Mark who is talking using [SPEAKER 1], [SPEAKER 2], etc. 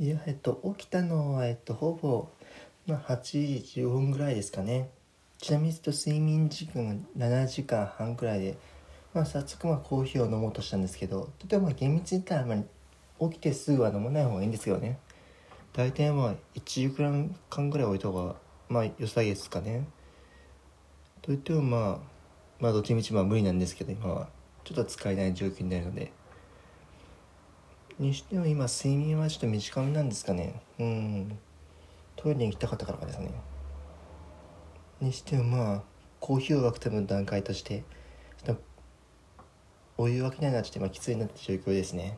[SPEAKER 1] いやえっと起きたのはえっとほぼ、まあ、8時15分ぐらいですかね。ちなみにと睡眠時間が7時間半くらいで、まあ、早速まあコーヒーを飲もうとしたんですけど例えば厳密に言ったらまり起きてすぐは飲まない方がいいんですけどね。大体まあ1時間ぐらい置いた方がまあ良さげですかね。といってもまあまあどっちみちまあ無理なんですけど今は。ちょっと使えない状況になるので。にしても今睡眠はちょっと短めなんですかね。うん。トイレに行きたかったからかですね。にしてもまあコーヒーを沸くための段階としてお湯沸きないのはちょっと今きついなって状況ですね。